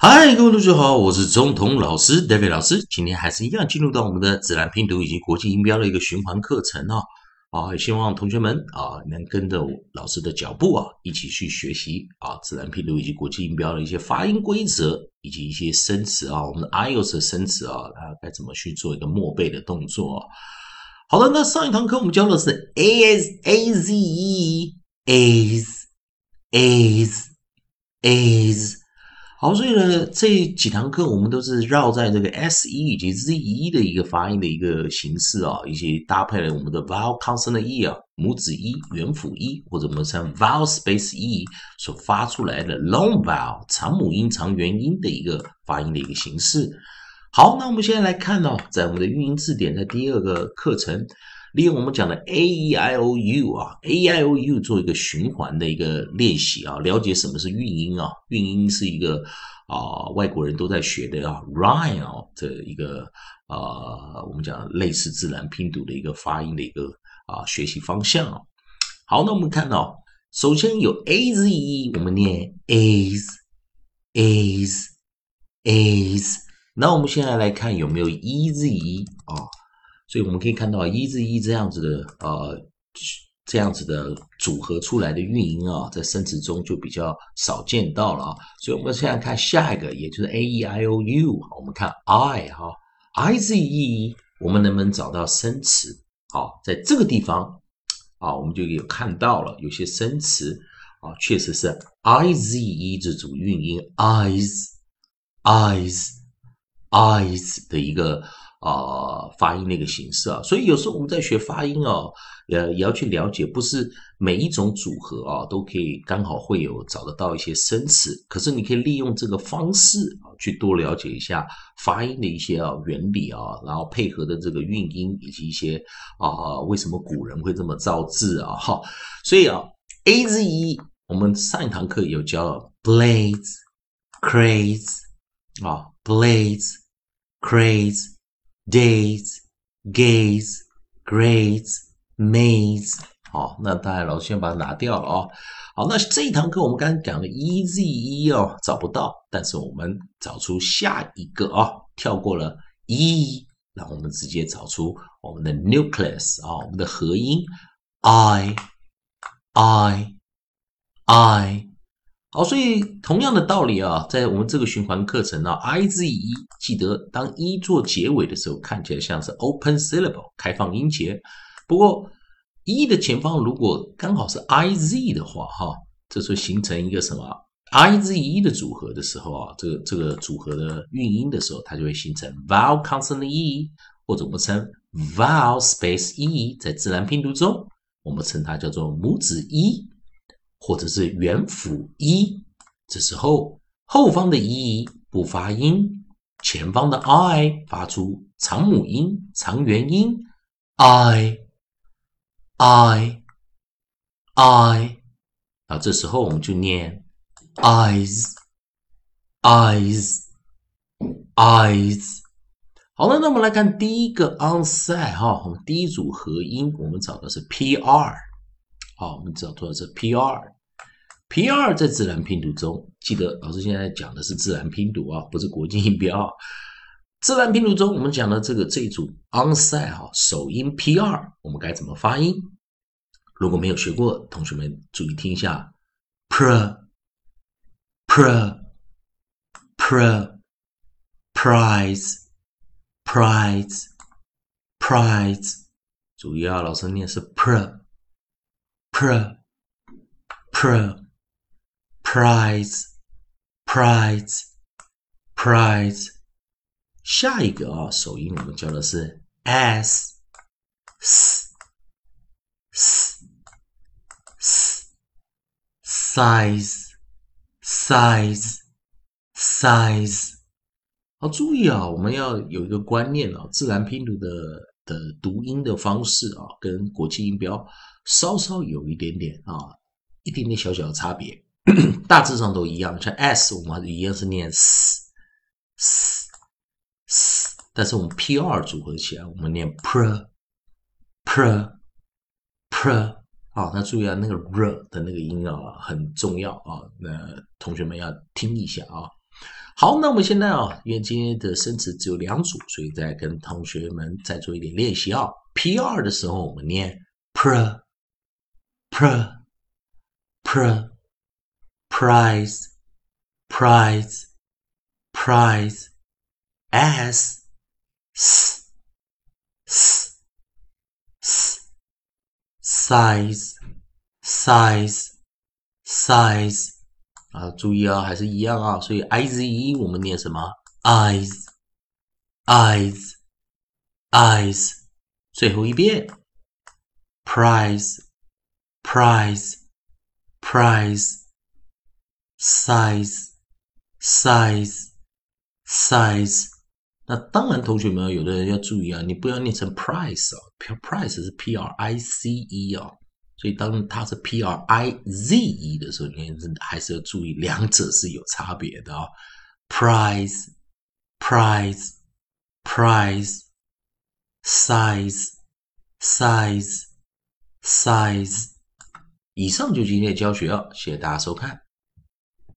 嗨，各位同学好，我是中童老师 David 老师。今天还是一样进入到我们的自然拼读以及国际音标的一个循环课程啊。啊，希望同学们啊能跟着老师的脚步啊，一起去学习啊自然拼读以及国际音标的一些发音规则以及一些生词啊。我们的 IELTS 的生词啊，啊该怎么去做一个默背的动作？好的，那上一堂课我们教的是 a s a z e is is is。好，所以呢，这几堂课我们都是绕在这个 s e 以及 z e 的一个发音的一个形式啊，以及搭配了我们的 vowel consonant e 啊，母子 e、元辅 e，或者我们称 vowel space e 所发出来的 long vowel 长母音、长元音的一个发音的一个形式。好，那我们现在来看呢，在我们的运音字典的第二个课程。利用我们讲的 a e i o u 啊，a e i o u 做一个循环的一个练习啊，了解什么是韵音啊？韵音是一个啊，外国人都在学的啊，rhyme，这一个啊，我们讲类似自然拼读的一个发音的一个啊学习方向啊。好，那我们看到，首先有 a z e，我们念 is，is，is。那我们现在来看有没有 e z 啊？所以我们可以看到一字一这样子的呃这样子的组合出来的韵音啊，在生词中就比较少见到了啊。所以我们现在看下一个，也就是 a e i o u，我们看 i 哈 i z e，我们能不能找到生词？好，在这个地方啊，我们就有看到了有些生词啊，确实是 i z e 这组韵音 eyes eyes eyes 的一个。啊，发音那个形式啊，所以有时候我们在学发音哦，呃，也要去了解，不是每一种组合啊都可以刚好会有找得到一些生词，可是你可以利用这个方式啊，去多了解一下发音的一些啊原理啊，然后配合的这个韵音以及一些啊，为什么古人会这么造字啊？哈，所以啊，a z e，我们上一堂课有教 blades，craze 啊，blades，craze。Days, gaze, grades, maze。好，那大家老师先把它拿掉了啊。好，那这一堂课我们刚刚讲的 e z e 哦，找不到，但是我们找出下一个啊，跳过了 e，那我们直接找出我们的 nucleus 啊，我们的合音 i, i, i。好，所以同样的道理啊，在我们这个循环课程呢，i z e 记得当一做结尾的时候，看起来像是 open syllable 开放音节。不过 e 的前方如果刚好是 i z 的话，哈，这时候形成一个什么 i z e 的组合的时候啊，这个这个组合的韵音的时候，它就会形成 vowel consonant e，或者我们称 vowel space e，在自然拼读中，我们称它叫做母子 e。或者是元辅一，这时候后方的 e 不发音，前方的 i 发出长母音、长元音，i i i，啊，这时候我们就念 eyes eyes eyes。好了，那我们来看第一个 onside 哈，我们第一组合音，我们找的是 pr。好，我们找到的是 P R，P R 在自然拼读中，记得老师现在讲的是自然拼读啊，不是国际音标。自然拼读中，我们讲的这个这一组 onside 哈，首音 P R，我们该怎么发音？如果没有学过，同学们注意听一下，pr，pr，prize，prize，prize，注意啊，老师念是 pr。Pr pr prize prize prize，下一个啊，首音我们教的是 s s s s size size size。好，注意啊，我们要有一个观念啊，自然拼读的的读音的方式啊，跟国际音标。稍稍有一点点啊，一点点小小的差别，大致上都一样。像 s 我们一样是念 s s s，但是我们 p r 组合起来，我们念 pr pr pr 啊。那注意啊，那个 r 的那个音啊很重要啊，那同学们要听一下啊。好，那我们现在啊，因为今天的生词只有两组，所以再跟同学们再做一点练习啊。p r 的时候，我们念 pr pr pr prize prize prize s s s s size size size 啊，注意啊，还是一样啊，所以 i z e 我们念什么？eyes eyes eyes，最后一遍，prize prize prize size size size。那当然，同学们有的人要注意啊，你不要念成 price 哦，price 是 p r i c e 哦。所以当它是 P R I Z E 的时候，你还是要注意两者是有差别的哦。Price, price, price, size, size, size。 以上就是今天的教学哦，谢谢大家收看。